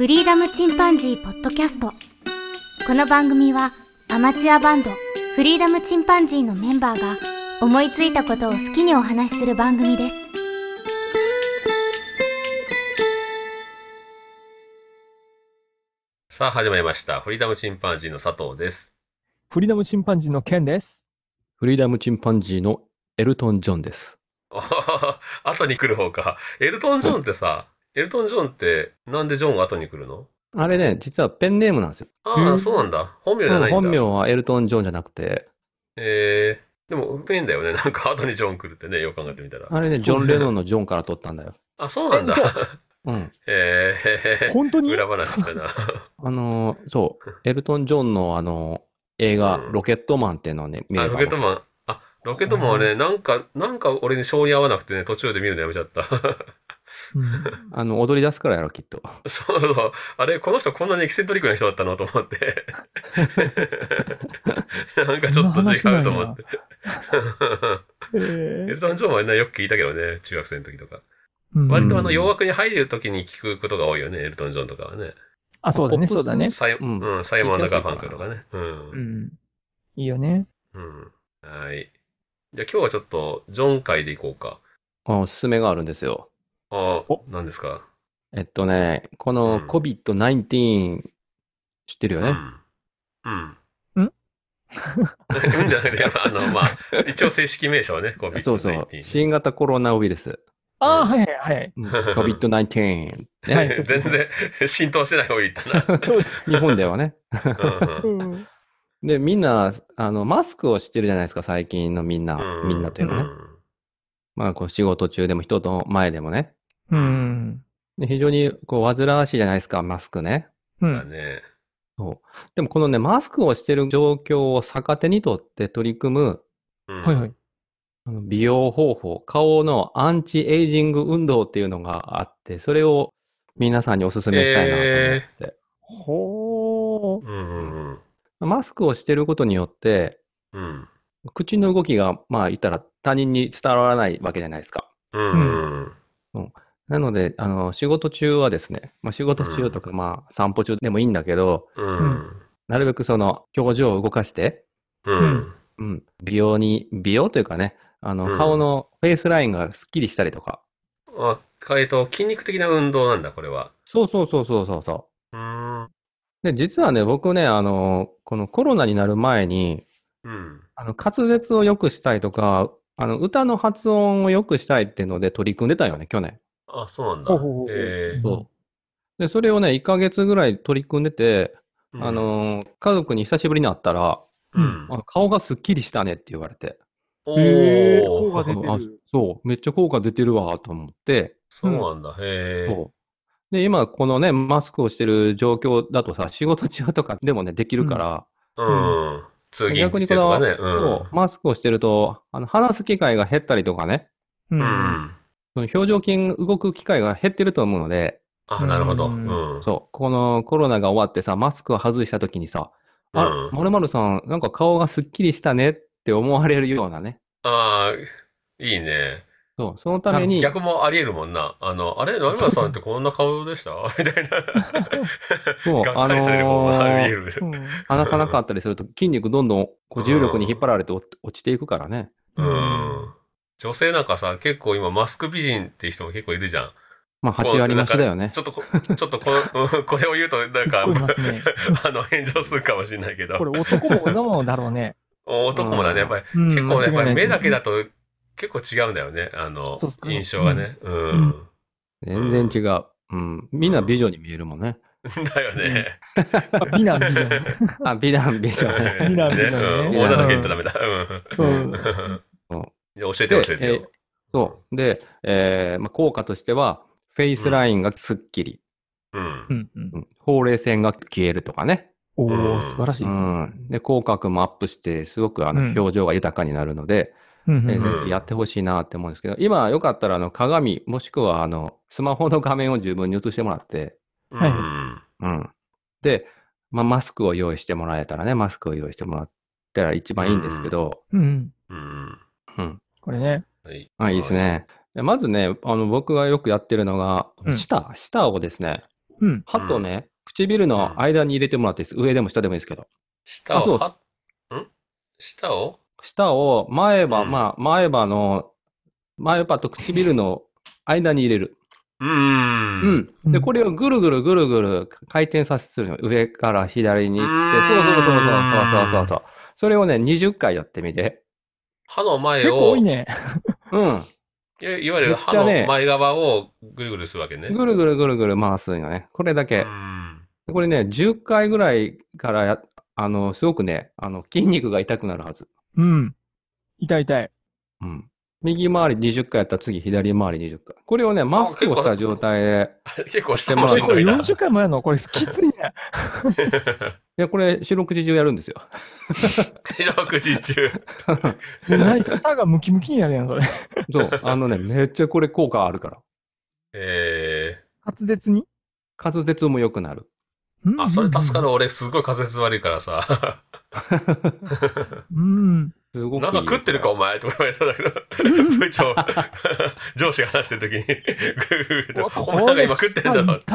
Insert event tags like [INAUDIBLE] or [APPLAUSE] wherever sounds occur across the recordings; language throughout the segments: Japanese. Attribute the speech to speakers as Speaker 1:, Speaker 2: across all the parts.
Speaker 1: フリーダムチンパンジーポッドキャストこの番組はアマチュアバンドフリーダムチンパンジーのメンバーが思いついたことを好きにお話しする番組です
Speaker 2: さあ始まりました。フリーダムチンパンジーの佐藤です。
Speaker 3: フリーダムチンパンジーのケンです。
Speaker 4: フリーダムチンパンジーのエルトン・ジョンです。
Speaker 2: 後に来る方か。エルトン・ジョンってさ、エルトン・ジョンってなんでジョンが後に来るの？
Speaker 4: あれね、実はペンネームなんですよ。
Speaker 2: ああ、
Speaker 3: うん
Speaker 2: そうなんだ。本名じゃないんだ。
Speaker 4: 本名はエルトン・ジョンじゃなくて、
Speaker 2: えー、でも変だよね。なんか後にジョン来るってね、よく考えてみたら。
Speaker 4: あれね、ジョン・レノンのジョンから取ったんだよ。
Speaker 2: あ、そうなんだ。
Speaker 4: うん。
Speaker 2: えー、
Speaker 3: 本当に？
Speaker 2: 裏話だな。[LAUGHS]
Speaker 4: あのーそう、エルトン・ジョンのあのー映画、
Speaker 2: うん
Speaker 4: ロケットマンっていうのをね、見
Speaker 2: あ、
Speaker 4: れば
Speaker 2: ロケットマン。あ、ロケットマンはね、なんか、なんか俺に性に合わなくてね、途中で見るのやめちゃった。
Speaker 3: うん
Speaker 4: あの、踊り出すからやろ、きっと。[LAUGHS]
Speaker 2: そうそう。あれ、この人こんなにエキセントリックな人だったのと思って。[LAUGHS] なんかちょっと違うと思って。
Speaker 3: え
Speaker 2: エ
Speaker 3: ー
Speaker 2: ルトン・ジョンはね、よく聞いたけどね、中学生の時とか。
Speaker 3: うん
Speaker 2: 割とあの、洋楽に入る時に聞くことが多いよね、エルトン・ジョンとかはね。
Speaker 3: あ、そうだね、そうだね。
Speaker 2: サイ,、
Speaker 4: う
Speaker 2: うんんサイモン・ダガーファンクとかね。う。
Speaker 3: うんん。いいよね。
Speaker 2: うん。はい。じゃあ今日はちょっと、ジョン会でいこうか。
Speaker 4: あおすすめがあるんですよ。
Speaker 2: あ
Speaker 3: お
Speaker 2: あ、何ですか？
Speaker 4: えっとね、この
Speaker 2: うん
Speaker 4: COVID-19、知ってるよね？
Speaker 2: うん。うん。
Speaker 3: ん [LAUGHS]
Speaker 2: あの、まあ、一応正式名称はね、COVID-19。[LAUGHS]
Speaker 4: そうそう。新型コロナウイルス。
Speaker 3: ああ、はいはいはい。
Speaker 4: うん COVID-19。ね
Speaker 3: はい [LAUGHS]
Speaker 2: 全然浸透してない方が言ったな。
Speaker 3: そう。
Speaker 4: 日本ではね。で、みんな、あの、マスクをしてるじゃないですか、最近のみんな。みんなというのね。まあ、こう、仕事中でも人の前でもね。
Speaker 3: うん。
Speaker 4: で非常に、こう、煩わしいじゃないですか、マスクね。
Speaker 3: うん。
Speaker 2: だね。
Speaker 4: そう。でも、このね、マスクをしてる状況を逆手にとって取り組む、
Speaker 2: うん
Speaker 3: はいはい。
Speaker 4: あの美容方法、顔のアンチエイジング運動っていうのがあって、それを皆さんにお勧めしたいなと思って。
Speaker 3: ほー。
Speaker 2: うんうん
Speaker 4: マスクをしてることによって、
Speaker 2: うん。うん。
Speaker 4: 口の動きが、まあ言ったら他人に伝わらないわけじゃないですか。
Speaker 2: うんうん。
Speaker 4: なので、あの、仕事中はですね、まあ仕事中とか、まあ散歩中でもいいんだけど、
Speaker 2: うん。
Speaker 4: なるべくその表情を動かして、
Speaker 2: うん。
Speaker 4: うん、美容に、美容というかね、あの、
Speaker 2: うん
Speaker 4: 顔のフェイスラインがスッキリしたりとか。
Speaker 2: あ、えっと、筋肉的な運動なんだ、これは。
Speaker 4: そうそうそうそうそうそう。
Speaker 2: うん。
Speaker 4: で、実はね、僕ね、あの、このコロナになる前に、
Speaker 2: うん。
Speaker 4: あの、滑舌を良くしたいとか、あの、歌の発音を良くしたいっていうので取り組んでたよね、去年。
Speaker 2: あ、そうなんだ
Speaker 3: ほうほうほう。
Speaker 2: え
Speaker 4: そう。で、それをね、1ヶ月ぐらい取り組んでて、
Speaker 2: ー
Speaker 4: あ、の、家族に久しぶりに会ったら、
Speaker 2: うん。
Speaker 4: あ顔がスッキリしたねって言われて。
Speaker 2: お
Speaker 3: へー
Speaker 2: ー
Speaker 3: 効果出てる
Speaker 4: あそう、めっちゃ効果出てるわ、と思って、
Speaker 2: そうなんだ。へえ。
Speaker 4: そう。で、今、このね、マスクをしてる状況だとさ、仕事中とかでもね、できるから、
Speaker 2: うん。通勤
Speaker 4: 逆にこの、
Speaker 2: してとかね。
Speaker 4: そう、マスクをしてると、あの、話す機会が減ったりとかね、
Speaker 3: う。
Speaker 2: うんん。
Speaker 4: その表情筋動く機会が減ってると思うので、
Speaker 2: あ、なるほど。う
Speaker 3: うん
Speaker 2: ん。
Speaker 4: そう、このコロナが終わってさ、マスクを外した時にさ、あ
Speaker 2: う
Speaker 4: まるまるさん、なんか顔がスッキリしたねって思われるようなね。
Speaker 2: ああ、いいね。
Speaker 4: そう、そのために、
Speaker 2: 逆もあり得るもんな。あの、あれ、成村さんってこんな顔でした？みたいな。
Speaker 4: そう、[LAUGHS]
Speaker 2: が
Speaker 4: あの
Speaker 2: っかりされる方もあり
Speaker 4: ー、話さなかったりすると筋肉どんどんこう重力に引っ張られて落落ちていくからね。
Speaker 2: うん。女性なんかさ、結構今マスク美人っていう人も結構いるじゃん。
Speaker 4: まあ、8割増しだよね
Speaker 2: ち。ょっとこ、ちょっとこの、これを言うと、なんか
Speaker 3: ね、[LAUGHS]
Speaker 2: あの、炎上するかもしれないけど
Speaker 3: こ、れ男も女もだろうね。
Speaker 2: 男もだね、やっぱり、
Speaker 3: うん
Speaker 2: 結構ね、やっぱり目だけだ
Speaker 3: と。
Speaker 2: と結構違うんだよね、あの
Speaker 3: そうそ、う
Speaker 2: 印象がね。う
Speaker 3: うん
Speaker 2: ん。
Speaker 4: 全然違う。うん。みんな美女に見えるもんね。
Speaker 2: だよね。
Speaker 3: あ [LAUGHS] 美男美女ね。[LAUGHS]
Speaker 4: あ、美男美女ね。
Speaker 3: 美男美女
Speaker 2: 女だけ言ったらダメだ。うん。
Speaker 3: そう。
Speaker 2: 教えて教えてよ。
Speaker 4: そう。で、えーまあ、効果としては、フェイスラインがスッキリ、
Speaker 2: うん
Speaker 3: う。ん
Speaker 4: ほうれい線が消えるとかね。
Speaker 3: お
Speaker 2: う
Speaker 3: ー、
Speaker 2: ん
Speaker 3: 素晴らしいうですね。
Speaker 4: ん。で、口角もアップして、すごくあの
Speaker 3: うん
Speaker 4: 表情が豊かになるので、え
Speaker 3: うんうん
Speaker 2: うん
Speaker 4: ーやってほしいなって思うんですけど、今よかったらあの鏡、もしくはあのスマホの画面を十分に映してもらって、
Speaker 3: はい
Speaker 2: うん
Speaker 4: うん。で、まあ、マスクを用意してもらえたらね、マスクを用意してもらったら一番いいんですけど、
Speaker 3: うん。
Speaker 2: うん。
Speaker 4: うん。
Speaker 3: これね。
Speaker 2: はい。
Speaker 4: あ、いいですね。でまずね、あの、僕がよくやってるのが、
Speaker 3: うん
Speaker 4: 舌、舌をですね、
Speaker 3: うん。
Speaker 4: 歯とね、唇の間に入れてもらっていいです。上でも下でもいいですけど。
Speaker 2: 下
Speaker 4: あそう
Speaker 2: を、はん？下を？
Speaker 4: 舌を前歯、
Speaker 2: うん
Speaker 4: まあ、前歯の、前歯と唇の間に入れる。
Speaker 2: うー。
Speaker 4: うんん。で、
Speaker 3: うん
Speaker 4: これをぐるぐるぐるぐる回転させるの。上から左に行って、そうそうそうそうそうそうそう。それをね、20回やってみて。
Speaker 2: 歯の前
Speaker 3: 結構
Speaker 2: を、
Speaker 3: 多いね。
Speaker 4: うん。[LAUGHS]
Speaker 2: いわゆる歯の前側をぐるぐるするわけね。
Speaker 4: ぐるぐるぐるぐる回すのね。これだ
Speaker 2: う
Speaker 4: け。
Speaker 2: ん。
Speaker 4: これね、10回ぐらいからや、あの、すごくね、あの、筋肉が痛くなるはず。
Speaker 3: うん。痛い痛い。
Speaker 4: うん。右回り20回やったら次左回り20回。これをね、マスクをした状態で、
Speaker 2: 結構下も
Speaker 3: これこれ
Speaker 2: しんどいな。
Speaker 3: 40回もやるのこれきついね。
Speaker 4: で、これ四六時中やるんですよ。
Speaker 2: 四六時中。
Speaker 3: もう何舌がムキムキになるやん、それ。
Speaker 4: そう。あのね、めっちゃこれ効果あるから。
Speaker 2: え
Speaker 3: 滑舌に？
Speaker 4: 滑舌も良くなる。
Speaker 2: ー、あ、それ助か
Speaker 3: る。
Speaker 2: る。俺、すごい仮説悪いからさ。
Speaker 3: うん。
Speaker 4: すごくいい。
Speaker 2: なんか食ってるか、お前とか言われそうだけど、部長、上司が話してる時に、ぐるぐると、お前なんか今食ってるんだろって。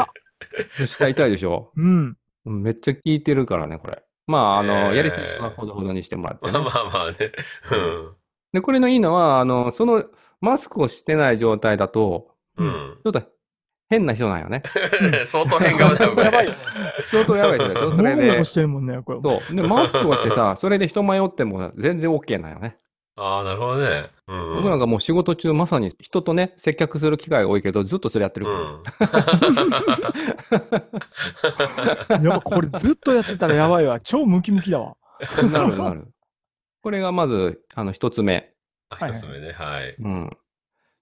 Speaker 3: 舌
Speaker 4: 舌痛いでしょ？
Speaker 3: うん。
Speaker 4: うんめっちゃ効いてるからね、これ。まあ、あの、やりすぎはほどほどにしてもらってね、
Speaker 2: まあまあまあね。
Speaker 4: で、これのいいのは、あの、その、マスクをしてない状態だと、
Speaker 2: うん。うん。
Speaker 4: ちょっと変な人なんよね。[LAUGHS]
Speaker 2: 相当変顔だよ、これ。
Speaker 3: やばいよね。
Speaker 4: 相当やばい人でしょそれで
Speaker 3: も。してるもんね、これ。
Speaker 4: そう。で、マスクをしてさ、それで人迷っても全然 OK なんよね。
Speaker 2: ああ、なるほどね。うん。
Speaker 4: 僕なんかもう仕事中まさに人とね、接客する機会が多いけど、ずっとそれやってるから。
Speaker 2: うん。[LAUGHS]
Speaker 3: やば、これずっとやってたらやばいわ。超ムキムキだわ。
Speaker 4: なるなる。これがまず、あの、一つ目。
Speaker 2: あ一つ目ね、はい。
Speaker 4: うん。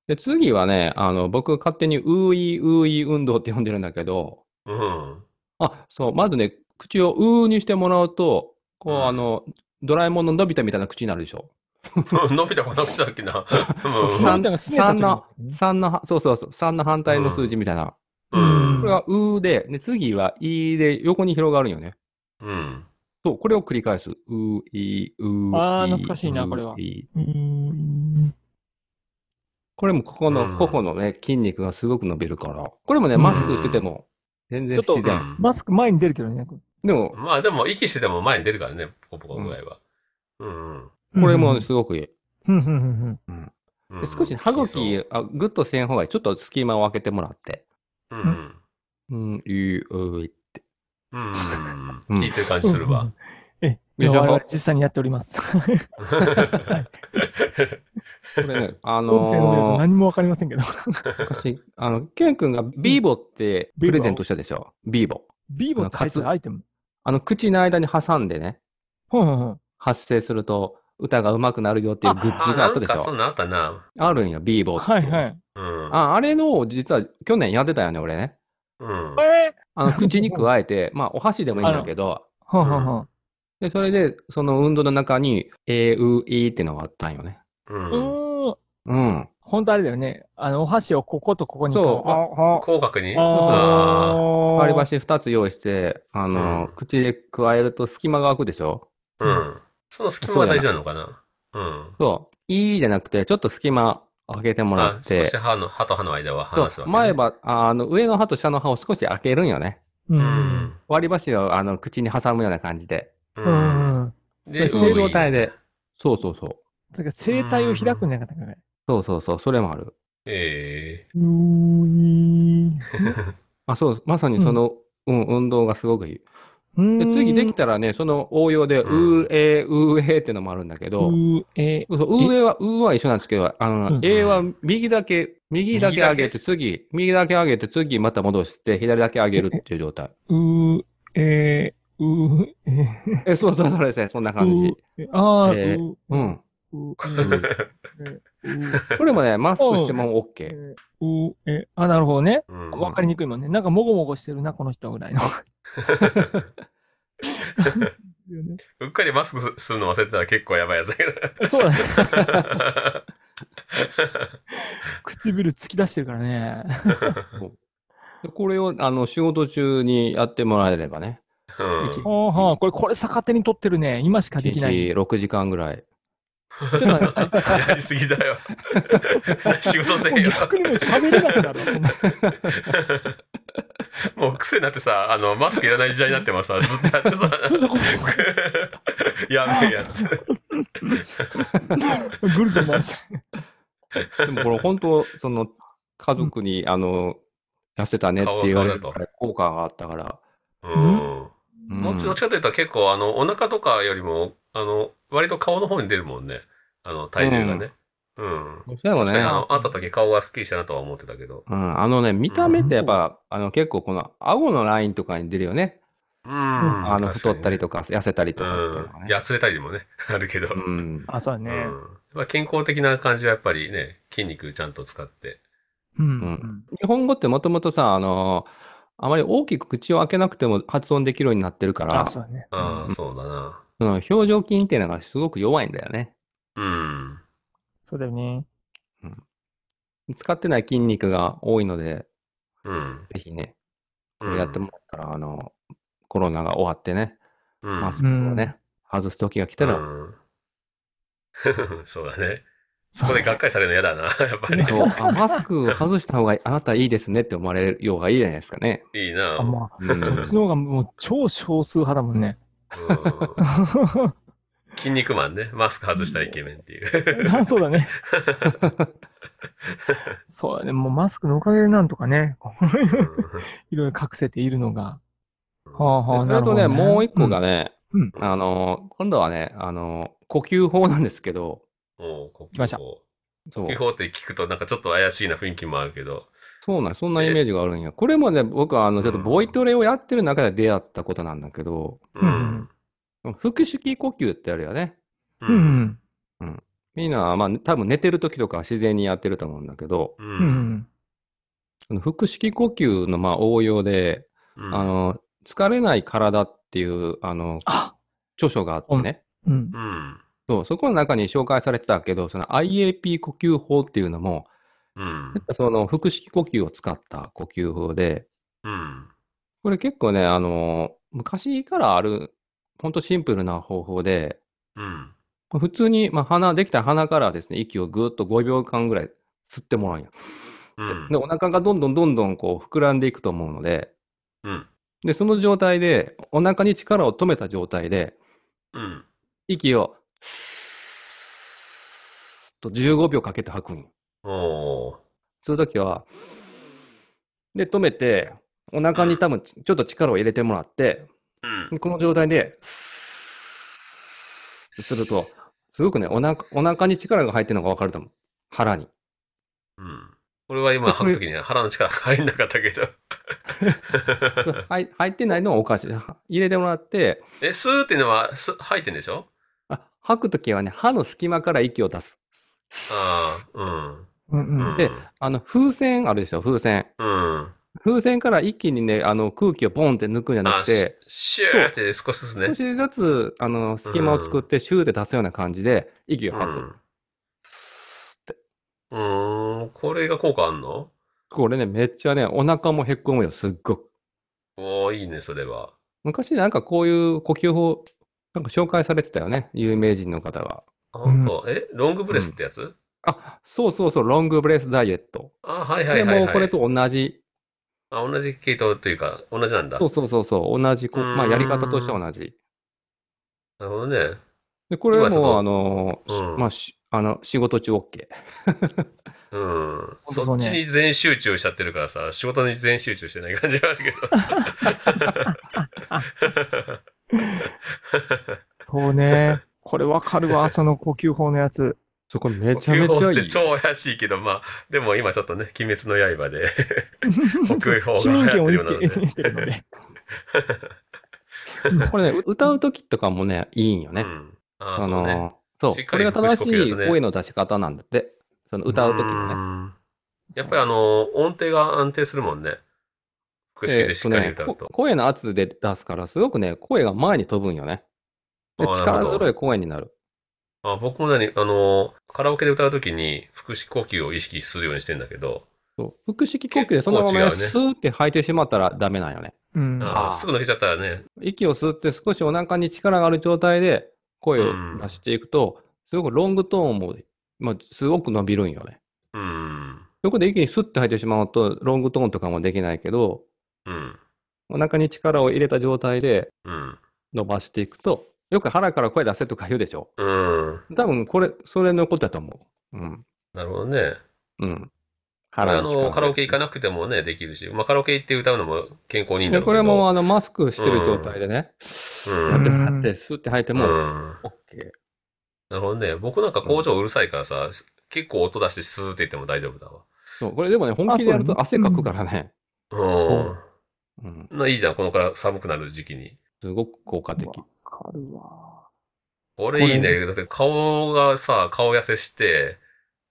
Speaker 4: で、次はね、あの、僕勝手にウーイーウーイー運動って呼んでるんだけど、
Speaker 2: うん。
Speaker 4: あ、そう、まずね、口をうーにしてもらうと、こう、
Speaker 2: うん
Speaker 4: あの、ドラえもんののび太みたいな口になるでしょ。[LAUGHS]
Speaker 2: 伸びたこの口だっけな。[LAUGHS]
Speaker 3: さんのび太がすねた時
Speaker 4: 3の
Speaker 3: に、
Speaker 4: 三の、そうそうそう、3の反対の数字みたいな。
Speaker 2: うん。
Speaker 4: これがうーで、で、次はいで横に広がるんよね。
Speaker 2: うん。
Speaker 4: そう、これを繰り返す。うーい、うー
Speaker 3: あー
Speaker 4: い
Speaker 3: 懐かしいなこれは。
Speaker 4: これもここ
Speaker 2: うん
Speaker 4: の頬のね、筋肉がすごく伸びるから。これもね、マスクしてても全然
Speaker 3: ちょっと
Speaker 4: 自然。
Speaker 2: うん
Speaker 3: マスク前に出るけどね。
Speaker 4: でも、
Speaker 2: まあでも、息してても前に出るからね、ポコポコぐらいは。うん。
Speaker 4: これもすごくいい。
Speaker 3: うんうんうん
Speaker 2: うん
Speaker 4: で少し歯茎、あグッとせん方がいい。ちょっと隙間を空けてもらって。
Speaker 2: うん。
Speaker 4: うん、いい、ういって。
Speaker 2: うん。
Speaker 4: うん
Speaker 2: 聞いてる感じするわ。。
Speaker 3: え、
Speaker 4: で
Speaker 3: 我々実際にやっております。[LAUGHS]
Speaker 4: これね、あ
Speaker 3: の何もわかりませんけど。
Speaker 4: 昔、あの、ケン君がビーボってプレゼントしたでしょ？ビーボ。
Speaker 3: ビーボってアイテム。
Speaker 4: あの、口の間に挟んでね、
Speaker 3: ほんほんほん。
Speaker 4: 発声すると歌が上手くなるよっていうグッズがあったでしょ？
Speaker 2: なんかそんなんあったな。
Speaker 4: あるんよ、ビーボって。
Speaker 3: はいはい。
Speaker 2: うん。
Speaker 4: あ、あれの、実は去年やってたよね、俺ね。
Speaker 2: うん。
Speaker 3: え
Speaker 4: あの、口に加えて、[LAUGHS] まあ、お箸でもいいんだけど。で、それで、その運動の中に、えー、う、いっていうのがあったんよね。
Speaker 2: う。
Speaker 3: うんーん。
Speaker 4: うん。
Speaker 3: 本当あれだよね。あの、お箸をこことここに。
Speaker 4: そう
Speaker 3: あ、あ、
Speaker 2: 広角に？
Speaker 3: あー
Speaker 4: 割り箸二つ用意して、あの、
Speaker 2: うん
Speaker 4: 口で加えると隙間が空くでしょ？
Speaker 2: うん。その隙間が大事なのかな？うん。
Speaker 4: そう。いいじゃなくて、ちょっと隙間開けてもら
Speaker 2: あ
Speaker 4: っ、て
Speaker 2: 少し、歯の、歯と歯の間は離すわけ、ね。
Speaker 4: 前歯、あの、上の歯と下の歯を少し開けるんよね。
Speaker 3: う。
Speaker 2: うんん。
Speaker 4: 割り箸をあの口に挟むような感じで。
Speaker 2: う。
Speaker 3: うん。
Speaker 2: で、
Speaker 4: そういう
Speaker 2: 上
Speaker 4: 状態で。そうそうそう。
Speaker 3: だから声帯を開くんじゃなかったかね。
Speaker 4: そうそうそう、それもある。
Speaker 2: え
Speaker 3: うーい [LAUGHS]
Speaker 4: あ、そう、まさにその、うん、運動がすごくいい。
Speaker 3: ー。
Speaker 4: で、次でき
Speaker 3: た
Speaker 4: たらね、その応用で、うえー、うーえーってのもあるんだけど、
Speaker 3: うえ
Speaker 4: そうえーは、うーは一緒なんですけど、あの、
Speaker 3: うん
Speaker 4: えーは右だけ、右だけ上げて、次、右だけ上げて、次また戻して、左だけ上げるっていう状態。
Speaker 3: うえうえ
Speaker 4: え、そうそう、それですね、そんな感じ。
Speaker 3: うあー
Speaker 4: えー
Speaker 3: う
Speaker 4: うん。
Speaker 3: う
Speaker 4: これもね、マスクしても OK。
Speaker 3: えうえあ、なるほどね。
Speaker 2: うん
Speaker 3: わかりにくいもんね。なんかもごもごしてるな、この人ぐらいの。[LAUGHS]
Speaker 2: うっかりマスクするの忘れてたら結構やばいやつだけど。
Speaker 3: そうだね。[LAUGHS] 唇突き出してるからね。
Speaker 4: でこれを、あの、仕事中にやってもらえればね、
Speaker 2: うん
Speaker 3: これ、これ逆手に取ってるね。今しかで
Speaker 4: 1
Speaker 3: きない。
Speaker 4: 日6時間ぐらい。
Speaker 3: ちょっと待ってください
Speaker 2: やりすぎだよ。[LAUGHS] 仕事せ
Speaker 3: もう
Speaker 2: えよ。
Speaker 3: 逆にもう喋れなくなるわ、そんな。[LAUGHS]
Speaker 2: もう癖になってさ、あの、マスクいらない時代になってもさ、ずっとやってさ、やべえやつ。
Speaker 3: ぐるぐる回し
Speaker 4: でもこれ本当、その、家族に、あの、痩せたねって言われる効果があったから。
Speaker 2: うん。
Speaker 4: うん
Speaker 2: もちどっちかというと結構、あの、お腹とかよりも、あの、割と顔の方に出るもんね。あの、体重がね。うん。
Speaker 4: でもね
Speaker 2: 確かに、あの、会った時顔がスッキリしたなとは思ってたけど。
Speaker 4: うん、あのね、見た目ってやっぱ、あの結構この顎のラインとかに出るよね。
Speaker 2: うん。
Speaker 4: あの太ったり
Speaker 2: と
Speaker 4: とか痩せたりと
Speaker 2: か
Speaker 4: かっていう
Speaker 2: ん。
Speaker 4: ね。
Speaker 2: 痩せたりもね、あるけど。
Speaker 4: うん。
Speaker 3: あ、そうだ
Speaker 2: うん。
Speaker 3: ね。
Speaker 2: まあ健康的な感じはやっぱりね、筋肉ちゃんと使って。
Speaker 3: うん。
Speaker 4: う
Speaker 3: うんん。
Speaker 4: 日本語ってもともとさ、あの、あまり大きく口を開けなくても発音できるようになってるから
Speaker 3: あ、、そうだね。
Speaker 2: ああ、
Speaker 4: うん
Speaker 2: そうだな。
Speaker 4: その表情筋っていうのがすごく弱いんだよね。
Speaker 2: うん。
Speaker 3: そうだよね。
Speaker 4: 使ってない筋肉が多いので、
Speaker 2: うん。
Speaker 4: ぜひね、れやってもらったら、あの、コロナが終わってね、
Speaker 2: うん。
Speaker 4: マスクをね、外す時が来たら、
Speaker 2: うん [LAUGHS] そうだね。そこでがっかりされるの嫌だな、[LAUGHS] やっぱり。
Speaker 4: そうあマスク外した方があなたいいですねって思われるようがいいじゃないですかね。
Speaker 2: いいな。
Speaker 3: あ、ま
Speaker 4: うん
Speaker 3: あ、そっちの方がもう超少数派だもんね。
Speaker 2: うん筋肉マンね。マスク外したイケメンっていう。
Speaker 3: あ [LAUGHS] そうだね。そうだね。もうマスクのおかげでなんとかね、こういろいろ隠せているのが。はあはあ、
Speaker 4: でそれとね、
Speaker 3: なるほど
Speaker 4: もう一個がね、
Speaker 3: うん。
Speaker 4: あの、今度はね、あの、呼吸法なんですけど、
Speaker 2: もう、呼
Speaker 3: 来ました
Speaker 2: 吸法。
Speaker 4: そう
Speaker 2: 呼吸法って聞くとなんかちょっと怪しいな雰囲気もあるけど。
Speaker 4: そうなん、そんなイメージがあるんや。これもね、僕はあの、ちょっとボイトレをやってる中で出会ったことなんだけど、
Speaker 3: うん
Speaker 4: 腹式呼吸ってあるよね。
Speaker 2: う
Speaker 3: うん。うん。
Speaker 4: みんな、まあ、多分寝てる時とかは自然にやってると思うんだけど、
Speaker 2: う。
Speaker 3: うん
Speaker 4: 腹式呼吸のまあ応用で、
Speaker 2: うん
Speaker 4: あの、疲れない体っていう、あの、
Speaker 3: あ、
Speaker 4: 著書があってね、
Speaker 3: うん
Speaker 2: う。ん。
Speaker 4: そう、そこの中に紹介されてたけど、その IAP 呼吸法っていうのも、
Speaker 2: うん
Speaker 4: その腹式呼吸を使った呼吸法で、
Speaker 2: うん。
Speaker 4: これ結構ね、あの、昔からある、ほんとシンプルな方法で、
Speaker 2: うん。
Speaker 4: 普通に、まあ、鼻、できたら鼻からですね、息をぐーっと5秒間ぐらい吸ってもらうんよ。
Speaker 2: うん
Speaker 4: で、お腹がどんどんどんどんこう膨らんでいくと思うので、
Speaker 2: うん。
Speaker 4: で、その状態で、お腹に力を止めた状態で、
Speaker 2: うん。
Speaker 4: 息を、スーッと15秒かけて吐くんよ。そういう時は、で、止めて、お腹に多分ちちょっと力を入れてもらって、
Speaker 2: うん。
Speaker 4: この状態で、すると、すごくね、お腹、お腹に力が入ってるのがわかると思う。腹に。
Speaker 2: うん。俺は今 [LAUGHS] 吐くときには腹の力入んなかったけど。[LAUGHS]
Speaker 4: はい入ってないのはおかしい。入れてもらって、
Speaker 2: え、スーっていうのはす吐いてんでしょ？
Speaker 4: あ吐くときはね、歯の隙間から息を出す。
Speaker 2: ああ、うん。
Speaker 3: うんうん。
Speaker 4: であの、風船あるでしょ、風船。
Speaker 2: うん。
Speaker 4: 風船から一気にね、あの、空気をボンって抜くんじゃな
Speaker 2: あ
Speaker 4: くて、
Speaker 2: シシューって少しずつね
Speaker 4: 少。しずつ、あの、隙間を作って、シューって出すような感じで、息を吐く。スーって。
Speaker 2: うん。これが効果あんの？
Speaker 4: これね、めっちゃね、お腹もへっこむよ、すっごく。
Speaker 2: おー、いいね、それは。
Speaker 4: 昔なんかこういう呼吸法、なんか紹介されてたよね、有名人の方が。
Speaker 2: あ、本当。え、ロングブレスってやつ？
Speaker 4: あ、そうそうそう、ロングブレスダイエット。
Speaker 2: あ、はいはい
Speaker 4: で
Speaker 2: はい、はい。
Speaker 4: もうこれと同じ、
Speaker 2: あ、同じ系統というか、同じなんだ。
Speaker 4: そうそうそうそう、同じまあやり方としては同じ。
Speaker 2: なるほどね。
Speaker 4: で、これも、あの、し
Speaker 2: うん
Speaker 4: まあ、しあの、仕事中 OK。
Speaker 2: うん。
Speaker 3: そ
Speaker 2: っちに全集中しちゃってるからさ、仕事に全集中してない感じがあるけど。[LAUGHS]
Speaker 3: そうね。これわかるわ、その呼吸法のやつ。
Speaker 4: そこめちゃめちゃいい。
Speaker 2: 超怪しいけど、まあ、でも今ちょっとね、鬼滅の刃で、呼吸法が流
Speaker 3: 得
Speaker 2: 行ってるようなので
Speaker 3: てるので。[LAUGHS]
Speaker 4: これね、う歌うときとかもね、いいんよね。
Speaker 2: うん。ああ、
Speaker 4: あ
Speaker 2: そうね。
Speaker 4: の、そう、これが正しい声の出し方なんだって。その歌うときのね。
Speaker 2: ね。やっぱりあの、音程が安定するもんね。腹式でしっかり歌う
Speaker 4: とね
Speaker 2: と。
Speaker 4: こ声の圧で出すから、すごくね、声が前に飛ぶんよね。力強い声になる。
Speaker 2: あ僕も何、あの、カラオケで歌うときに腹式呼吸を意識するようにしてんだけど、
Speaker 4: そう腹式呼吸でそのままね、スーって吐いてしまったらダメなんよね。
Speaker 3: うん。
Speaker 2: あすぐ抜けちゃったらね、
Speaker 4: 息を吸って少しお腹に力がある状態で声を出していくと、すごくロングトーンも、まあ、すごく伸びるんよね。
Speaker 2: うん。
Speaker 4: そこで一気にスッて吐いてしまうと、ロングトーンとかもできないけど、
Speaker 2: うん。
Speaker 4: お腹に力を入れた状態で
Speaker 2: うん。
Speaker 4: 伸ばしていくと、よく腹から声出せとか言うでしょ？
Speaker 2: うん。
Speaker 4: 多分これ、それのことだと思う。うん。
Speaker 2: なるほどね。
Speaker 4: うん。腹の力
Speaker 2: の、カラオケ行かなくてもね、できるし、まあ、カラオケ行って歌うのも健康にいいんだろうけど。
Speaker 4: でこれもあのマスクしてる状態でね、
Speaker 2: うん
Speaker 4: やってもらって、スッて吐いても、
Speaker 2: うん。
Speaker 4: OK。
Speaker 2: なるほどね。僕なんか工場うるさいからさ、結構音出してスーって言っても大丈夫だわ。
Speaker 4: そう、これでもね、本気でやると汗かくからね。
Speaker 2: うん。
Speaker 3: そう
Speaker 4: うん。
Speaker 2: な、いいじゃん、このから寒くなる時期に。
Speaker 4: すごく効果的。
Speaker 3: わかるわ。
Speaker 2: 俺いい
Speaker 3: こ
Speaker 2: ね。だって顔がさ、顔痩せして、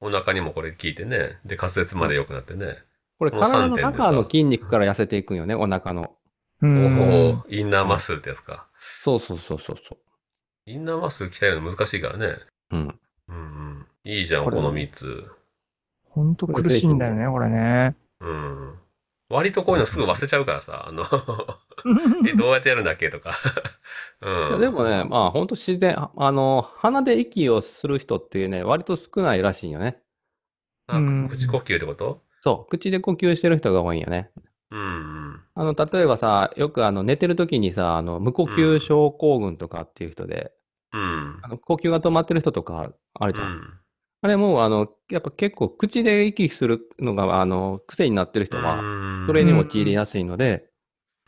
Speaker 2: お腹にもこれ効いてね。で、滑舌まで良くなってね。
Speaker 4: これ
Speaker 2: この
Speaker 4: 体の
Speaker 2: 3点でさ
Speaker 4: 中の筋肉から痩せていくんよね、お腹の。
Speaker 3: う
Speaker 2: お
Speaker 3: ん。
Speaker 2: おインナーマッスルってやつか。
Speaker 4: そうそうそうそうそ
Speaker 2: インナーマッスル鍛えるの難しいからね。
Speaker 4: う。うん。
Speaker 2: うんうん。いいじゃん、
Speaker 3: これ
Speaker 2: この3つ。
Speaker 3: ほんと苦しいんだよね、これね。
Speaker 2: うん。割とこういうのすぐ忘れちゃうからさ、あの、[LAUGHS] え、どうやってやるんだっけとか。[LAUGHS] う
Speaker 4: いや
Speaker 2: ん。
Speaker 4: でもね、まあ本当自然、ああの、鼻で息をする人っていうね、割と少ないらしいよね。
Speaker 2: あ
Speaker 3: うん
Speaker 2: 口呼吸ってこと？
Speaker 4: そう、口で呼吸してる人が多いんよね。
Speaker 2: うんうん。
Speaker 4: あの、例えばさ、よくあの、寝てる時にさ、あの、無呼吸症候群とかっていう人で、
Speaker 2: うん
Speaker 4: あ。の呼吸が止まってる人とかあるじゃん。
Speaker 2: うん
Speaker 4: あれもう、あの、やっぱ結構口で息するのが、あの、癖になってる人は、
Speaker 2: うん
Speaker 4: それに用いりやすいので、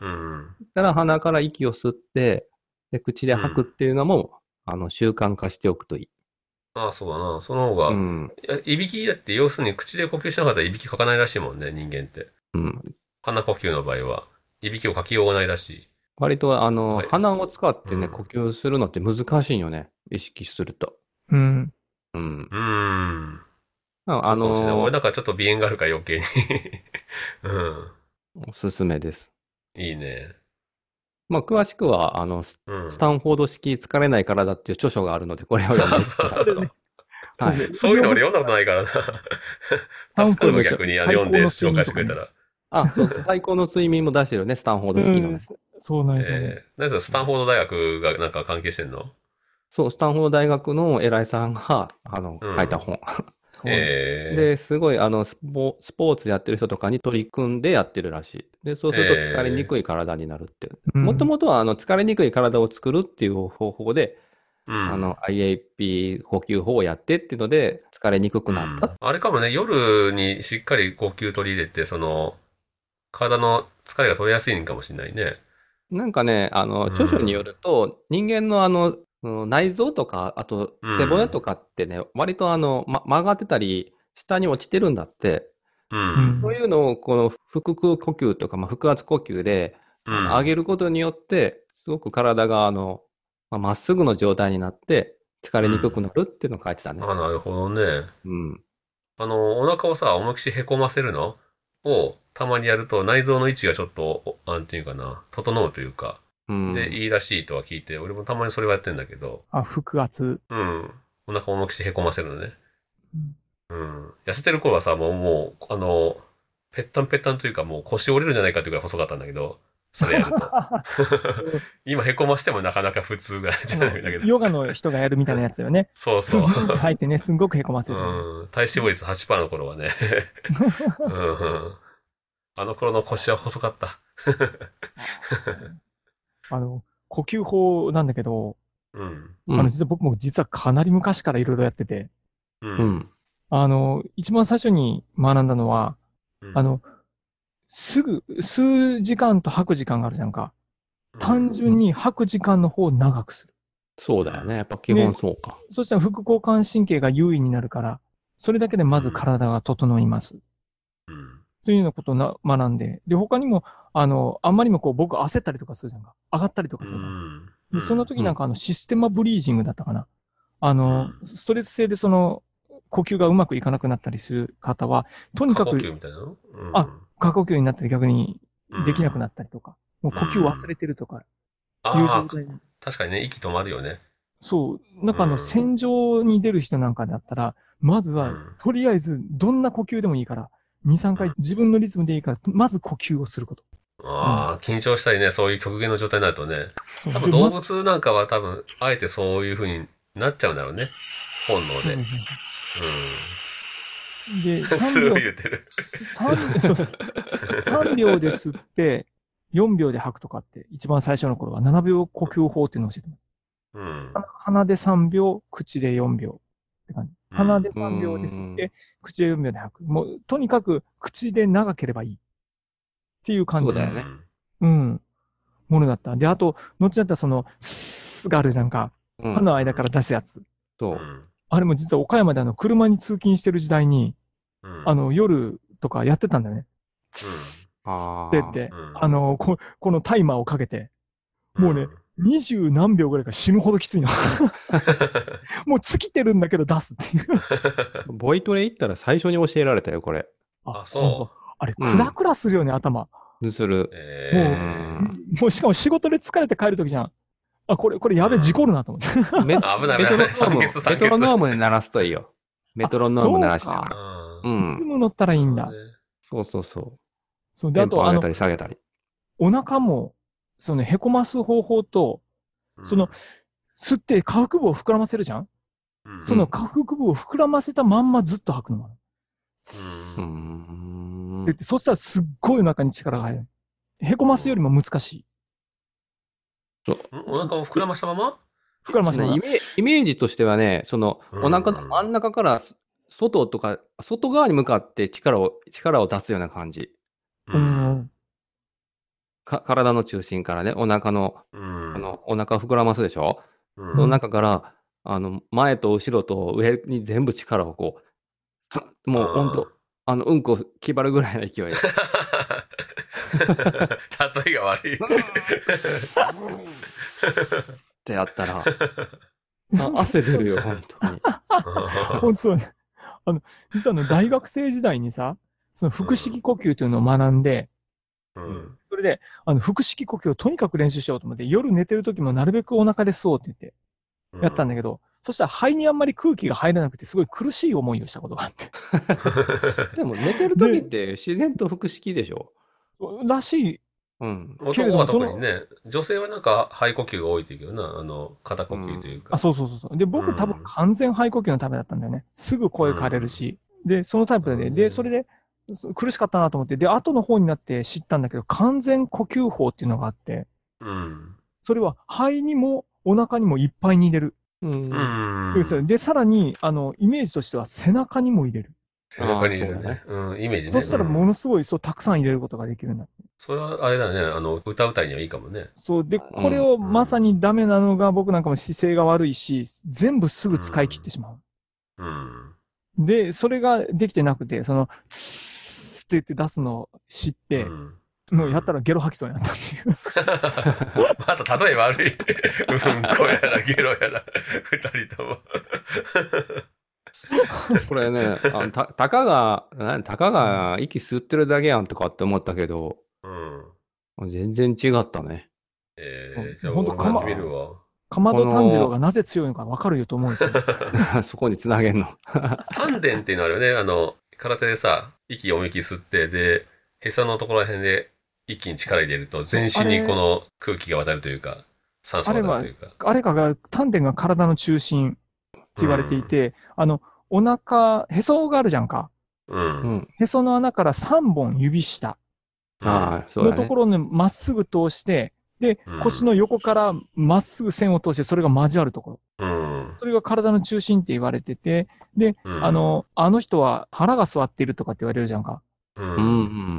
Speaker 2: うん。
Speaker 4: だから鼻から息を吸って、で、口で吐くっていうのも、あの、習慣化しておくといい。
Speaker 2: ああ、そうだな。その方が、
Speaker 4: うん。
Speaker 2: いやいびきだって、要するに口で呼吸しなかったらいびきかかないらしいもんね、人間って。
Speaker 4: うん。
Speaker 2: 鼻呼吸の場合は。いびきをかきようがないらしい。
Speaker 4: 割と、あの、
Speaker 2: はい
Speaker 4: 鼻を使ってね、
Speaker 2: うん
Speaker 4: 呼吸するのって難しいんよね。意識すると。
Speaker 3: うん。
Speaker 4: うん。
Speaker 2: うーん。
Speaker 4: あの
Speaker 2: 俺、なんかちょっと鼻炎があるから余計に。[LAUGHS] うん。
Speaker 4: おすすめです。
Speaker 2: いいね。
Speaker 4: まあ、詳しくは、あの、ス
Speaker 2: うん。
Speaker 4: スタンフォード式疲れない体っていう著書があるので、これを読んでいただいて
Speaker 2: そう [LAUGHS]
Speaker 4: はい。[LAUGHS]
Speaker 2: そういうの俺読んだことないからな。助かるの逆にあの読んで紹介してくれたら。
Speaker 4: あ、そう、最高の睡眠も出してるね、スタンフォード式のね。
Speaker 3: そうなんですよね。
Speaker 2: えー、何それスタンフォード大学がなんか関係してんの？
Speaker 4: そう、スタンフォード大学の偉いさんが、[LAUGHS] あの、
Speaker 2: うん
Speaker 4: 書いた本。
Speaker 3: そう
Speaker 2: えー、
Speaker 4: で、すごい、あの、スポ、スポーツやってる人とかに取り組んでやってるらしい。で、そうすると疲れにくい体になるって。
Speaker 3: うん
Speaker 4: もともとは、あの、疲れにくい体を作るっていう方法で、
Speaker 2: うん、
Speaker 4: あの、IAP 呼吸法をやってっていうので、疲れにくくなった。
Speaker 2: うんあれかもね、夜にしっかり呼吸取り入れて、その、体の疲れが取りやすいんかもしれないね。
Speaker 4: なんかね、あの、
Speaker 2: うん
Speaker 4: 著書によると、人間のあの、うん内臓とか、あと
Speaker 2: うん
Speaker 4: 背骨とかってね、割とあの、ま、曲がってたり、下に落ちてるんだって。
Speaker 2: う
Speaker 3: うん
Speaker 2: ん。
Speaker 4: そういうのを、この腹腔呼吸とか、まあ、腹圧呼吸で、上げることによって、すごく体が、あの、まあまっすぐの状態になって、疲れにくくなるっていうのを書いてたね。
Speaker 2: あ、なるほどね。
Speaker 4: うん。
Speaker 2: あの、お腹をさ、思いっきりへこませるのを、たまにやると内臓の位置がちょっと、おなんていうかな、整うというか、
Speaker 4: うん。
Speaker 2: で、いいらしいとは聞いて、俺もたまにそれはやってんだけど、
Speaker 3: あ、腹圧。
Speaker 2: うん。お腹を思いっきりへこませるのね。うん。痩せてる頃はさ、もう、もう、あの、ぺったんぺったんというか、もう腰折れるんじゃないかっていうぐらい細かったんだけど、それやると。[LAUGHS] 今へこましてもなかなか普通ぐらいじゃないんだけど。
Speaker 3: ヨガの人がやるみたいなやつよね。[LAUGHS]
Speaker 2: そうそう。
Speaker 3: 入ってね、すんごくへこませる。
Speaker 2: うん。体脂肪率8%の頃はね。[LAUGHS] うんうん。あの頃の腰は細かった。
Speaker 3: あの、呼吸法なんだけど、
Speaker 2: うん。
Speaker 4: うん
Speaker 3: あの、実は僕も実はかなり昔からいろいろやってて、
Speaker 2: う。
Speaker 4: うんん。
Speaker 3: あの、一番最初に学んだのは、
Speaker 2: うん
Speaker 3: あ、の、すぐ、吸う時間と吐く時間があるじゃんか。単純に吐く時間の方を長くする。
Speaker 4: そうだよね。やっぱ基本そうか。
Speaker 3: そしたら副交感神経が優位になるから、それだけでまず体が整います。
Speaker 2: うん。
Speaker 3: というようなことをな学んで、で、他にも、あの、あんまりにもこう、僕焦ったりとかするじゃんか。上がったりとかするじゃん。
Speaker 2: うん
Speaker 3: で、その時なんかあの、システマブリージングだったかな。あの、ストレス性でその、呼吸がうまくいかなくなったりする方は、とにか
Speaker 2: 過呼吸
Speaker 3: く
Speaker 2: みたいなの？
Speaker 3: あ、過呼吸になったり逆にできなくな
Speaker 2: っ
Speaker 3: ったりとか、もう呼吸忘れてるとか
Speaker 2: た
Speaker 3: いう状態に。
Speaker 2: 確かにね、息止まるよね。
Speaker 3: そう。なんかあの、
Speaker 2: うん
Speaker 3: 戦場に出る人なんかだったら、まずは
Speaker 2: うん、
Speaker 3: とりあえず、どんな呼吸でもいいから、2、3回自分のリズムでいいから、まず呼吸をすること。
Speaker 2: ああ、緊張したりね、そういう極限の状態になるとね。多分動物なんかは多分、あえてそういう風になっちゃうんだろうね。本能で。
Speaker 3: で、
Speaker 2: うん。す
Speaker 3: 3
Speaker 2: ぐ
Speaker 3: 秒、
Speaker 2: 言ってる。
Speaker 3: 三そう3秒で吸って、4秒で吐くとかって、一番最初の頃は7秒呼吸法っていうのを教えても
Speaker 2: うん。
Speaker 3: 鼻で3秒、口で4秒って感じ。
Speaker 2: うん
Speaker 3: 鼻で3秒で吸って、口で4秒で吐く。もう、とにかく口で長ければいい。っていう感じ。
Speaker 4: そうだよね
Speaker 3: うん。ものだった。で、あと、後だったらその、スーがあるじゃんか。
Speaker 4: うん
Speaker 3: 歯の間から出すやつ。
Speaker 4: そうう。
Speaker 2: ん。
Speaker 3: あれも実は岡山であの、車に通勤してる時代に、
Speaker 2: うん。
Speaker 3: あの、夜とかやってたんだよね。
Speaker 4: ああ。
Speaker 3: でって、
Speaker 2: うん
Speaker 3: あの、ここのタイマーをかけて、
Speaker 2: うん、
Speaker 3: もうね二十何秒ぐらいから死ぬほどきついの。[LAUGHS] もう尽きてるんだけど出すっていう。[LAUGHS]
Speaker 4: ボイトレ行ったら最初に教えられたよ、これ。
Speaker 2: あそう
Speaker 3: あれ、
Speaker 4: うん
Speaker 3: クラクラするよね、頭。
Speaker 4: する。
Speaker 2: え
Speaker 3: もうしかも仕事で疲れて帰るときじゃん。あ、これ、これやべえ、
Speaker 2: うん
Speaker 3: 事故るなと思って。
Speaker 4: メ
Speaker 2: ー、[LAUGHS] 危ない
Speaker 4: メ
Speaker 2: 危ない危ない。
Speaker 4: トロノーム、
Speaker 2: 酸欠酸欠。
Speaker 4: メトロノームで鳴らすといいよ。メトロノーム鳴らしなが
Speaker 3: あ
Speaker 4: ら。
Speaker 2: う。
Speaker 4: うんん。
Speaker 3: リズム乗ったらいいんだ。
Speaker 4: そうそうそう。
Speaker 3: そう。で、あと、
Speaker 4: た、り下げたり。
Speaker 3: お腹も、その、へこます方法と、その、吸って下腹部を膨らませるじゃん？
Speaker 2: うん、
Speaker 3: その下腹部を膨らませたまんまずっと吐くの。
Speaker 4: う
Speaker 2: う
Speaker 4: ー
Speaker 2: ん。
Speaker 4: ん
Speaker 3: で、そしたらすっごいお腹に力が入る。へこますよりも難しい。
Speaker 2: お腹を膨らましたまま？
Speaker 3: 膨らましたまま
Speaker 4: ねイメイメージとしてはね、その、
Speaker 2: うん
Speaker 4: お腹の真ん中からす外とか、外側に向かって力を、力を出すような感じ。
Speaker 3: う。ん。
Speaker 4: か体の中心からね、お腹の、
Speaker 2: うん。
Speaker 4: あの、お腹を膨らますでしょ、
Speaker 2: うん、
Speaker 4: その中から、あの、前と後ろと上に全部力をこう、もうほんと、あの、うんこ決まるぐらいの勢いで。[LAUGHS]
Speaker 2: 例えが悪い。
Speaker 4: ってやったら、あ汗出るよ、本当に。
Speaker 3: ほんとそうね。あの、実はあの、大学生時代にさ、その腹式呼吸というのを学んで、
Speaker 2: うん
Speaker 3: それで、あの、腹式呼吸をとにかく練習しようと思って、夜寝てる時もなるべくお腹で吸おうって言って、やったんだけど、そしたら肺にあんまり空気が入らなくて、すごい苦しい思いをしたことがあって。[LAUGHS]
Speaker 4: でも寝てる時って自然と腹式でしょ？
Speaker 3: らしい。
Speaker 4: うん。
Speaker 2: 男は特にね、女性はなんか肺呼吸が多いっていうけどな、あの、肩呼吸というか。
Speaker 3: あ、そうそうそうそう。で、僕多分完全肺呼吸のためだったんだよね。すぐ声枯れるし。で、そのタイプで、で、それで、そ苦しかったなと思って、で、後の方になって知ったんだけど、完全呼吸法っていうのがあって、
Speaker 2: うん。
Speaker 3: それは肺にもお腹にもいっぱいに入れる。
Speaker 4: うん
Speaker 2: うん。
Speaker 3: で、さらに、あの、イメージとしては背中にも入れる。
Speaker 2: 背中に入れる
Speaker 4: あーそうだ
Speaker 2: ね。うん、イメージね。
Speaker 3: そしたら
Speaker 2: うん
Speaker 3: ものすごい、そう、たくさん入れることができるんだ。
Speaker 2: それはあれだね、あの、歌うたいにはいいかもね。
Speaker 3: そう、で、これをまさにダメなのが僕なんかも姿勢が悪いし、全部すぐ使い切ってしまう。
Speaker 2: うん。
Speaker 3: で、それができてなくて、その、ツーって言って出すのを知って、
Speaker 2: うん
Speaker 3: もうやったらゲロ吐きそうになったっていう。
Speaker 2: また例え悪い。うんこやらゲロやら、二人とも。
Speaker 4: これね、あのたたかが、なたかが息吸ってるだけやんとかって思ったけど、
Speaker 2: うん。
Speaker 4: 全然違ったね。
Speaker 2: えー、じゃあ、
Speaker 3: ほんと
Speaker 2: 俺もやってみるわ。
Speaker 3: かまど炭治郎がなぜ強いのかわかるよと思うんですよ。[LAUGHS]
Speaker 4: そこにつなげんの。
Speaker 2: 丹田っていうのはあるよね。あの、空手でさ、息を思いっきり吸って、で、へそのところら辺で一気に力入れると、全身にこの空気が渡るというか、酸素が渡るというか。
Speaker 3: あれかが、丹田が体の中心って言われていて、あの、お腹、へそがあるじゃんか。
Speaker 2: うん。
Speaker 4: う
Speaker 2: うん。
Speaker 4: ん。
Speaker 3: へその穴から3本指下
Speaker 4: ああ、そうだね
Speaker 3: のとこ。ろにまっすぐ通して、で
Speaker 2: うん、
Speaker 3: 腰の横からまっすぐ線を通して、それが交わるところ。
Speaker 2: うん。
Speaker 3: それが体の中心って言われてて、で、
Speaker 2: うん
Speaker 3: あ、の、あの人は腹が座っているとかって言われるじゃんか。
Speaker 2: う。
Speaker 4: うんん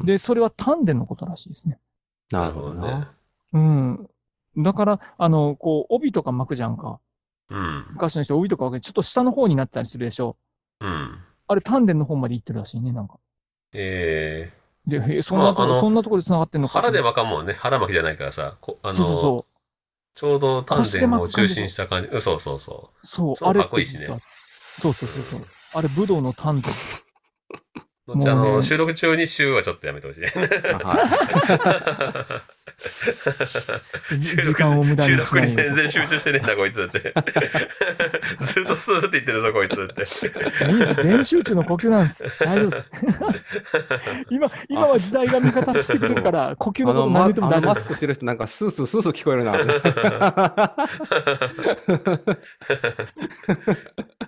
Speaker 4: うん。
Speaker 3: で、それは丹田のことらしいですね。
Speaker 4: なるほどね。。
Speaker 3: うん。だから、あの、こう、帯とか巻くじゃんか。
Speaker 2: うん。
Speaker 3: 昔の人、帯とか巻くちょっと下の方になったりするでしょ。
Speaker 2: うん。
Speaker 3: あれ、丹田の方まで行ってるらしいね、なんか。
Speaker 2: え
Speaker 3: で、へそんなとこ、
Speaker 2: まあ
Speaker 3: そんなところで繋がってん
Speaker 2: ー、
Speaker 3: のか。
Speaker 2: 腹で巻かんもんね。腹巻きじゃないからさ、こあの、
Speaker 3: そうそうそ
Speaker 2: ちょうど丹田を中心にした感じ。うんそうそうそ
Speaker 3: う。そう、あれ
Speaker 2: かっこいいしね
Speaker 3: そうそうそうそう。あれ、武道の丹田。
Speaker 2: う。後あ
Speaker 3: もうね
Speaker 2: の、収録中に週はちょっとやめてほしい [LAUGHS] [LAUGHS]
Speaker 3: 時間を無駄にし
Speaker 2: 収録に
Speaker 3: ないよ
Speaker 2: 全然集中してねえんだ、こいつって。[LAUGHS] ずっとスーって言ってるぞ、こいつって。
Speaker 3: いいです。全集中の呼吸なんです。大丈夫です。[LAUGHS] 今、今は時代が味方してくれるから、呼吸
Speaker 4: あの、
Speaker 3: のこと
Speaker 4: ま、あ
Speaker 3: 何言っても大丈夫
Speaker 4: のマスク
Speaker 3: です。
Speaker 4: してる人なんかスースースースー聞こえるな。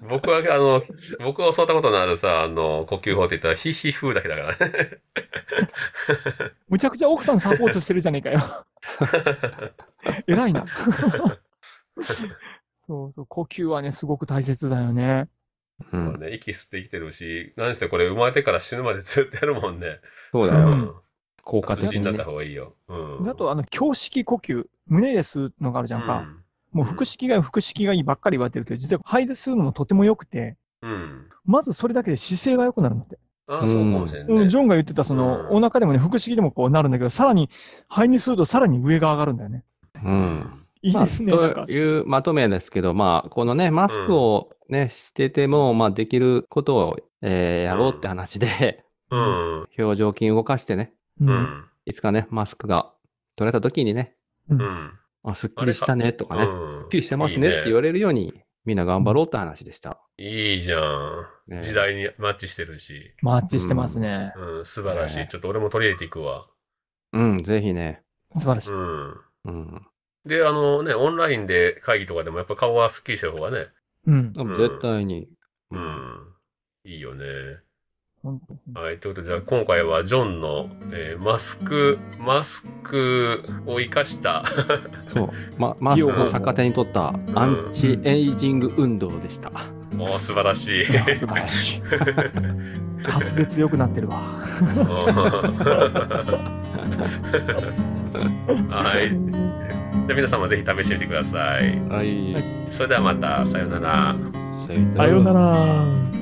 Speaker 2: 僕は、あの、僕が教わったことのあるさ、あの、呼吸法って言ったら、ヒヒフーだけだからね。
Speaker 3: むちゃくちゃ奥さんサポートしてるじゃねえかよ。[LAUGHS] 偉いな。[LAUGHS] そうそう、呼吸はね、すごく大切だよね。
Speaker 4: うん。
Speaker 2: まあね、息吸って生きてるし、何してこれ生まれてから死ぬまでずっとやるもんね。
Speaker 4: そうだよ。
Speaker 3: うん
Speaker 4: 効果的にね
Speaker 2: 活字になった。方がいいよ。うん。
Speaker 3: であと、あの、胸式呼吸、胸で吸うのがあるじゃんか。もう腹式がいい、腹式がいいばっかり言われてるけど、実は肺で吸うのもとても良くて、
Speaker 2: うん。うん。
Speaker 3: まずそれだけで姿勢が良くなるんだって。
Speaker 2: ああ、そうかもしれん
Speaker 3: うん、
Speaker 2: ね。
Speaker 3: ジョンが言ってた、その、
Speaker 2: うん
Speaker 3: お腹でもね、腹式でもこうなるんだけど、さらに、肺に吸うとさらに上が上がるんだよね。
Speaker 4: うん。
Speaker 3: いいですね。
Speaker 4: まあというまとめですけど、まあ、このね、マスクをね、してても、まあ、できることを、えーやろうって話で、
Speaker 2: うん。
Speaker 4: 表情筋動かしてね、
Speaker 3: う。
Speaker 2: うんん。
Speaker 4: いつかね、マスクが取れた時にね、
Speaker 2: うん。
Speaker 4: あ、すっきりしたねとかね、
Speaker 2: うん
Speaker 4: すっきりしてますねって言われるように、みんな頑張ろうって話でした。
Speaker 2: いいじゃん。
Speaker 4: ね
Speaker 2: 時代にマッチしてるし。
Speaker 3: マッチしてますね。
Speaker 2: うん、素晴らしい。
Speaker 4: ね
Speaker 2: ちょっと俺も取り入れていくわ。
Speaker 4: うん、ぜひね。
Speaker 3: 素晴らしい。
Speaker 2: うん。
Speaker 4: うん。
Speaker 2: で、あのね、オンラインで会議とかでもやっぱ顔はスッキリしてる方がね。
Speaker 3: うん。
Speaker 4: でも絶対に。
Speaker 2: う。ん。いいよね。
Speaker 3: 本当
Speaker 2: はい。ということで、じゃあ今回はジョンの、えーマスク、マスクを生かした、[LAUGHS]
Speaker 4: そう。ま、[LAUGHS] マスクを逆手に取ったアンチエイジング運動でした。
Speaker 2: おー素晴らしい。
Speaker 3: 素晴らしい。[LAUGHS] 滑舌良くなってるわ。
Speaker 2: はい。じゃあ皆さんもぜひ試してみてください。
Speaker 4: はい。
Speaker 2: それではまた、さようなら。
Speaker 3: さようなら。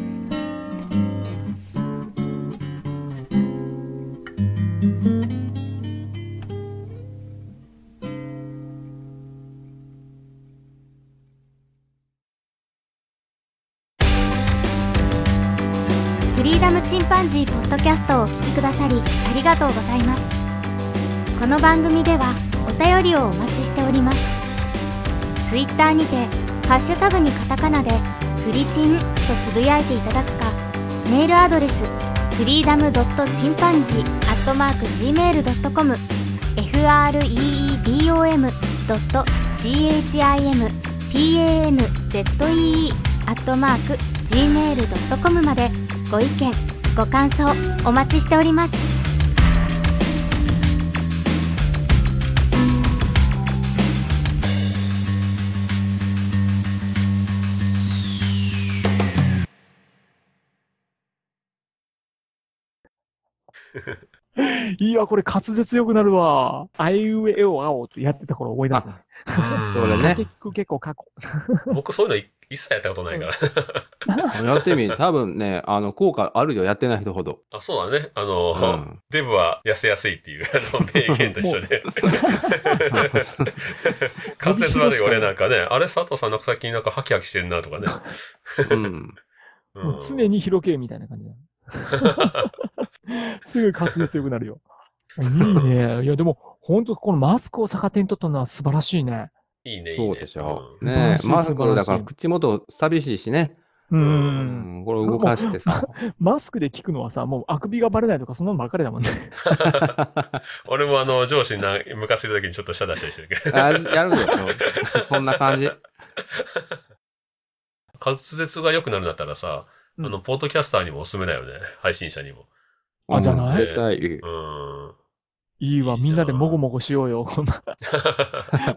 Speaker 1: くださりありがとうございます。この番組ではお便りをお待ちしております。ツイッターにてハッシュタグにカタカナでフリチンとつぶやいていただくかメールアドレスフリーダムドットチンパンジーアットマーク Gmail.com freedom ドット chimpanzee アットマーク gmail.com までご意見ご感想お待ちしております。[LAUGHS]
Speaker 3: いいわ、これ滑舌良くなるわ。あいうえおあおってやってた頃思い出すね。
Speaker 4: それね
Speaker 3: 結構結構過去。
Speaker 2: 僕そういうのい一切やったことないから。[LAUGHS]
Speaker 4: やってみ。多分ね、あの、効果あるよ。やってない人ほど。
Speaker 2: あ、そうだね。あの、
Speaker 4: うん
Speaker 2: デブは痩せやすいっていうあの [LAUGHS] 名言と一緒で。[LAUGHS] 関節悪い俺なんかね、あれ佐藤さんなんか最近なんかハキハキしてるなとかね。
Speaker 4: うん。
Speaker 2: うん
Speaker 3: もう常に広けみたいな感じだ。[LAUGHS] すぐ滑舌良くなるよ。[LAUGHS] いいね。いや、でも、本当このマスクを逆手に取ったのは素晴らしいね。
Speaker 2: いいね、いいね。
Speaker 4: そうでしょ。マスクだから口元寂しいしね。
Speaker 3: う。
Speaker 4: うんん。これ動かしてさ。[LAUGHS]
Speaker 3: マスクで聞くのはさ、もうあくびがバレないとか、そんなのばっかりだもんね。
Speaker 2: 俺もあの、上司にな向かせるときにちょっと舌出したりしてるけど。
Speaker 4: あやるよ。そんな感じ。
Speaker 2: 滑舌が良くなるんだったらさ、
Speaker 3: うん
Speaker 2: あの、ポッドキャスターにもおすすめだよね。配信者にも。
Speaker 3: あじゃない？
Speaker 4: 絶対いい。
Speaker 2: うん。
Speaker 3: いいわ、みんなでもごもごしようよ。こんな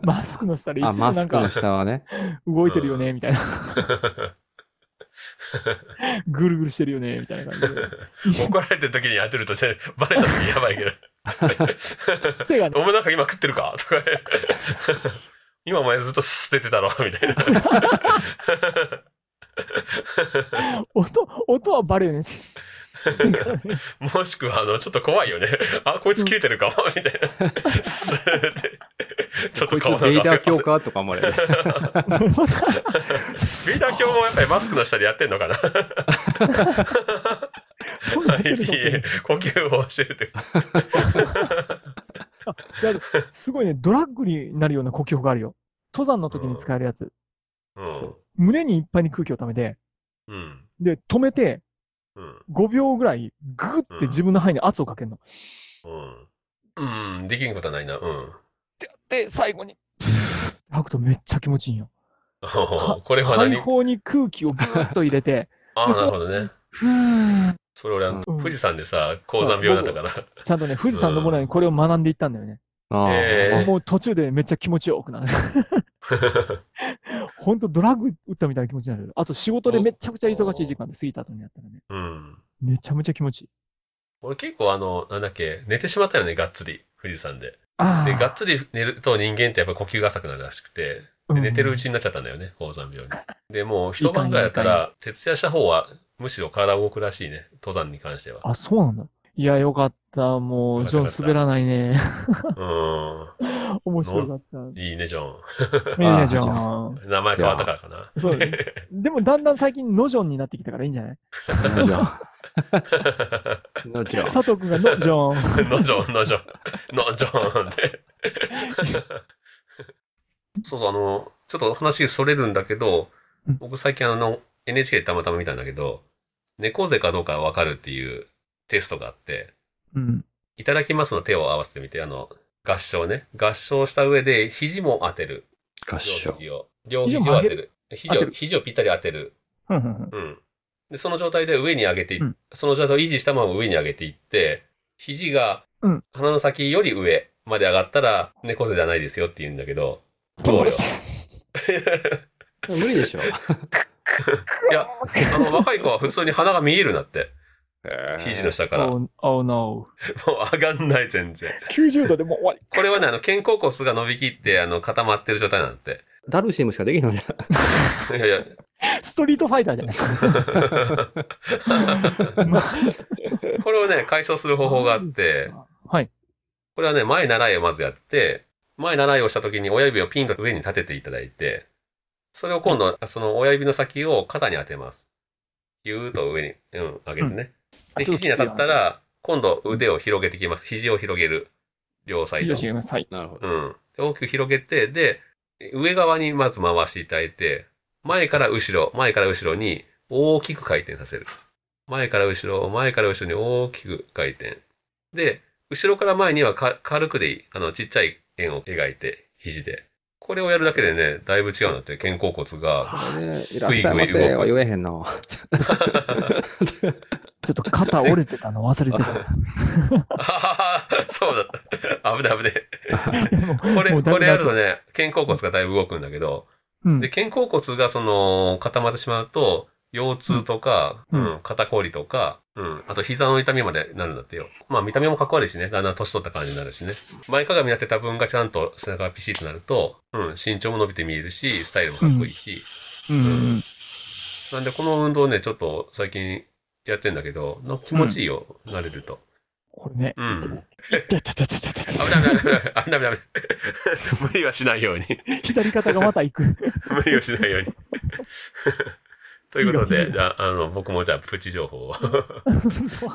Speaker 3: マスクの下でい
Speaker 4: あ、
Speaker 3: つもなん
Speaker 4: マスクの
Speaker 3: か
Speaker 4: 下はね。
Speaker 3: 動いてるよね、みたいな。ぐるぐるしてるよね、みたいな感じで。
Speaker 2: 怒られてる時にやってるとね、バレた時やばいけど。[LAUGHS]
Speaker 3: 手がね
Speaker 2: お前なんか今食ってるか？とか。今お前ずっと捨ててたろ？みたいな。[LAUGHS]
Speaker 3: 音、音はバレるよね。[LAUGHS]
Speaker 2: もしくは、あの、ちょっと怖いよね。[LAUGHS] あ、こいつ切れてるかもみたいな。[LAUGHS] スーって。ちょっ
Speaker 4: こと
Speaker 2: 顔なんか
Speaker 4: ベイダー
Speaker 2: 汗
Speaker 4: 教かとかもあれ。
Speaker 2: ベイダー教もやっぱりマスクの下でやってんのかな呼吸をしてるって。
Speaker 3: すごいね、ドラッグになるような呼吸法があるよ。登山の時に使えるやつ。
Speaker 2: うん。
Speaker 3: 胸にいっぱいに空気を溜めて、
Speaker 2: うん。
Speaker 3: で、止めて、
Speaker 2: うん。
Speaker 3: 5秒ぐらい、グーって自分の肺に圧をかけるの。
Speaker 2: うん。うん。できんことはないな。うん。
Speaker 3: で、最後に、吐くとめっちゃ気持ちいいんよ。[LAUGHS]
Speaker 2: これは何？
Speaker 3: 肺胞に空気をグーッと入れて、[LAUGHS]
Speaker 2: ああ、なるほどね。
Speaker 3: ふーっ
Speaker 2: それ俺、
Speaker 4: うん
Speaker 2: 富士山でさ、高山病だったから。
Speaker 3: ちゃんとね、[LAUGHS] 富士山登るのにこれを学んでいったんだよね。
Speaker 4: ああ、
Speaker 2: えー
Speaker 3: もう途中でめっちゃ気持ちよくなる。ほんとドラッグ打ったみたいな気持ちになる。あと仕事でめちゃくちゃ忙しい時間で過ぎた後にやったらね、
Speaker 2: うん。
Speaker 3: めちゃめちゃ気持ちいい。
Speaker 2: 俺結構あの、なんだっけ、寝てしまったよね、がっつり。富士山で。
Speaker 3: あ
Speaker 2: で、がっつり寝ると人間ってやっぱ呼吸が浅くなるらしくて、で寝てるうちになっちゃったんだよね、高山病に。[LAUGHS] で、もう一晩ぐらいだったら、徹夜した方は、むしろ体動くらしいね、登山に関しては。
Speaker 3: あ、そうなんだ。いや、よかった。もう、ジョン滑らないね。
Speaker 2: う
Speaker 3: 面白かった。
Speaker 2: ん。いいね、ジョ
Speaker 3: いいね、ジョン。
Speaker 2: ン。名前変わったからかな。
Speaker 3: そうね。でも、だんだん最近、ノジョンになってきたからいいんじゃない？
Speaker 4: じゃあ、もちろん。
Speaker 3: 佐藤くんがノジョン。
Speaker 2: のジョン、のジョン、のジョンって。そうそう、あの、ちょっと話それるんだけど
Speaker 3: うん、
Speaker 2: 僕最近あの、NHK でたまたま見たんだけど、猫背かどうかわかるっていうテストがあって、
Speaker 3: うん。
Speaker 2: いただきますの手を合わせてみて、あの、合唱ね。合唱した上で、肘も当てる。両
Speaker 4: 合唱。
Speaker 2: 肘を。両肘を当てる。肘を、肘をぴったり当てる。うん。で、その状態で上に上げてい、
Speaker 3: うん
Speaker 2: その状態を維持したまま上に上げていって、肘が
Speaker 3: うん
Speaker 2: 鼻の先より上まで上がったら、猫背じゃないですよって言うんだけど、どうよ？
Speaker 4: 無理でしょ。[LAUGHS]
Speaker 2: いや、あの、若い子は普通に鼻が見えるなって。肘の下から。も
Speaker 3: Oh, oh no.
Speaker 2: う上がんない、全然。
Speaker 3: 90度でもう終わり。
Speaker 2: これはね、あの、肩甲骨が伸びきって、あの、固まってる状態なんだって。
Speaker 4: ダルシムしかできないんじゃ [LAUGHS]
Speaker 2: いやいや、
Speaker 3: ストリートファイターじゃない。マ [LAUGHS] ジ
Speaker 2: これをね、解消する方法があっ
Speaker 3: てす、かはい。
Speaker 2: これはね、前習いをまずやって、前習いをした時に親指をピンと上に立てていただいて、それを今度、その親指の先を肩に当てます。ぎゅーっと上に、うん、上げてね。で、
Speaker 3: あちょっと
Speaker 2: 肘に当たったら、今度腕を広げていきます。肘を広げる。両サイド
Speaker 3: 以上。違います。はい。
Speaker 4: なるほど。
Speaker 2: うん。で大きく広げて、で、上側にまず回していただいて、前から後ろ、前から後ろに大きく回転させる。前から後ろ、前から後ろに大きく回転。で、後ろから前にはか軽くでいい。あの、ちっちゃい円を描いて、肘で。これをやるだけでね、だいぶ違うんだって、肩甲骨が。
Speaker 4: これね、いらっしゃいませは言えへんな。
Speaker 3: ちょっと肩折れてたの忘れてた。[LAUGHS]
Speaker 2: そうだった。危ない危ない。これ、これやるとね、肩甲骨がだいぶ動くんだけど、
Speaker 3: うん
Speaker 2: で、肩甲骨がその固まってしまうと、腰痛とか、
Speaker 3: う
Speaker 2: うんん、肩こりとか、うん、あと膝の痛みまでなるんだってよ。まあ見た目もかっこ悪いしね、だんだん年取った感じになるしね。前かがみになってた分がちゃんと背中がピシッとなると、うん、身長も伸びて見えるし、スタイルもかっこいいし。
Speaker 3: うんうん
Speaker 2: なんでこの運動ね、ちょっと最近やってんだけど、なんか気持ちいいよ、慣れると。
Speaker 3: これね。
Speaker 2: うん。
Speaker 3: いってってってってってって
Speaker 2: 危ない危ない危ない危ない危ない危ない。無理はしないように。[LAUGHS]
Speaker 3: 左肩がまた行く。
Speaker 2: 無理をしないように。[LAUGHS] ということで、じゃあ、あの、僕もじゃあプチ情報を。[LAUGHS]
Speaker 3: そう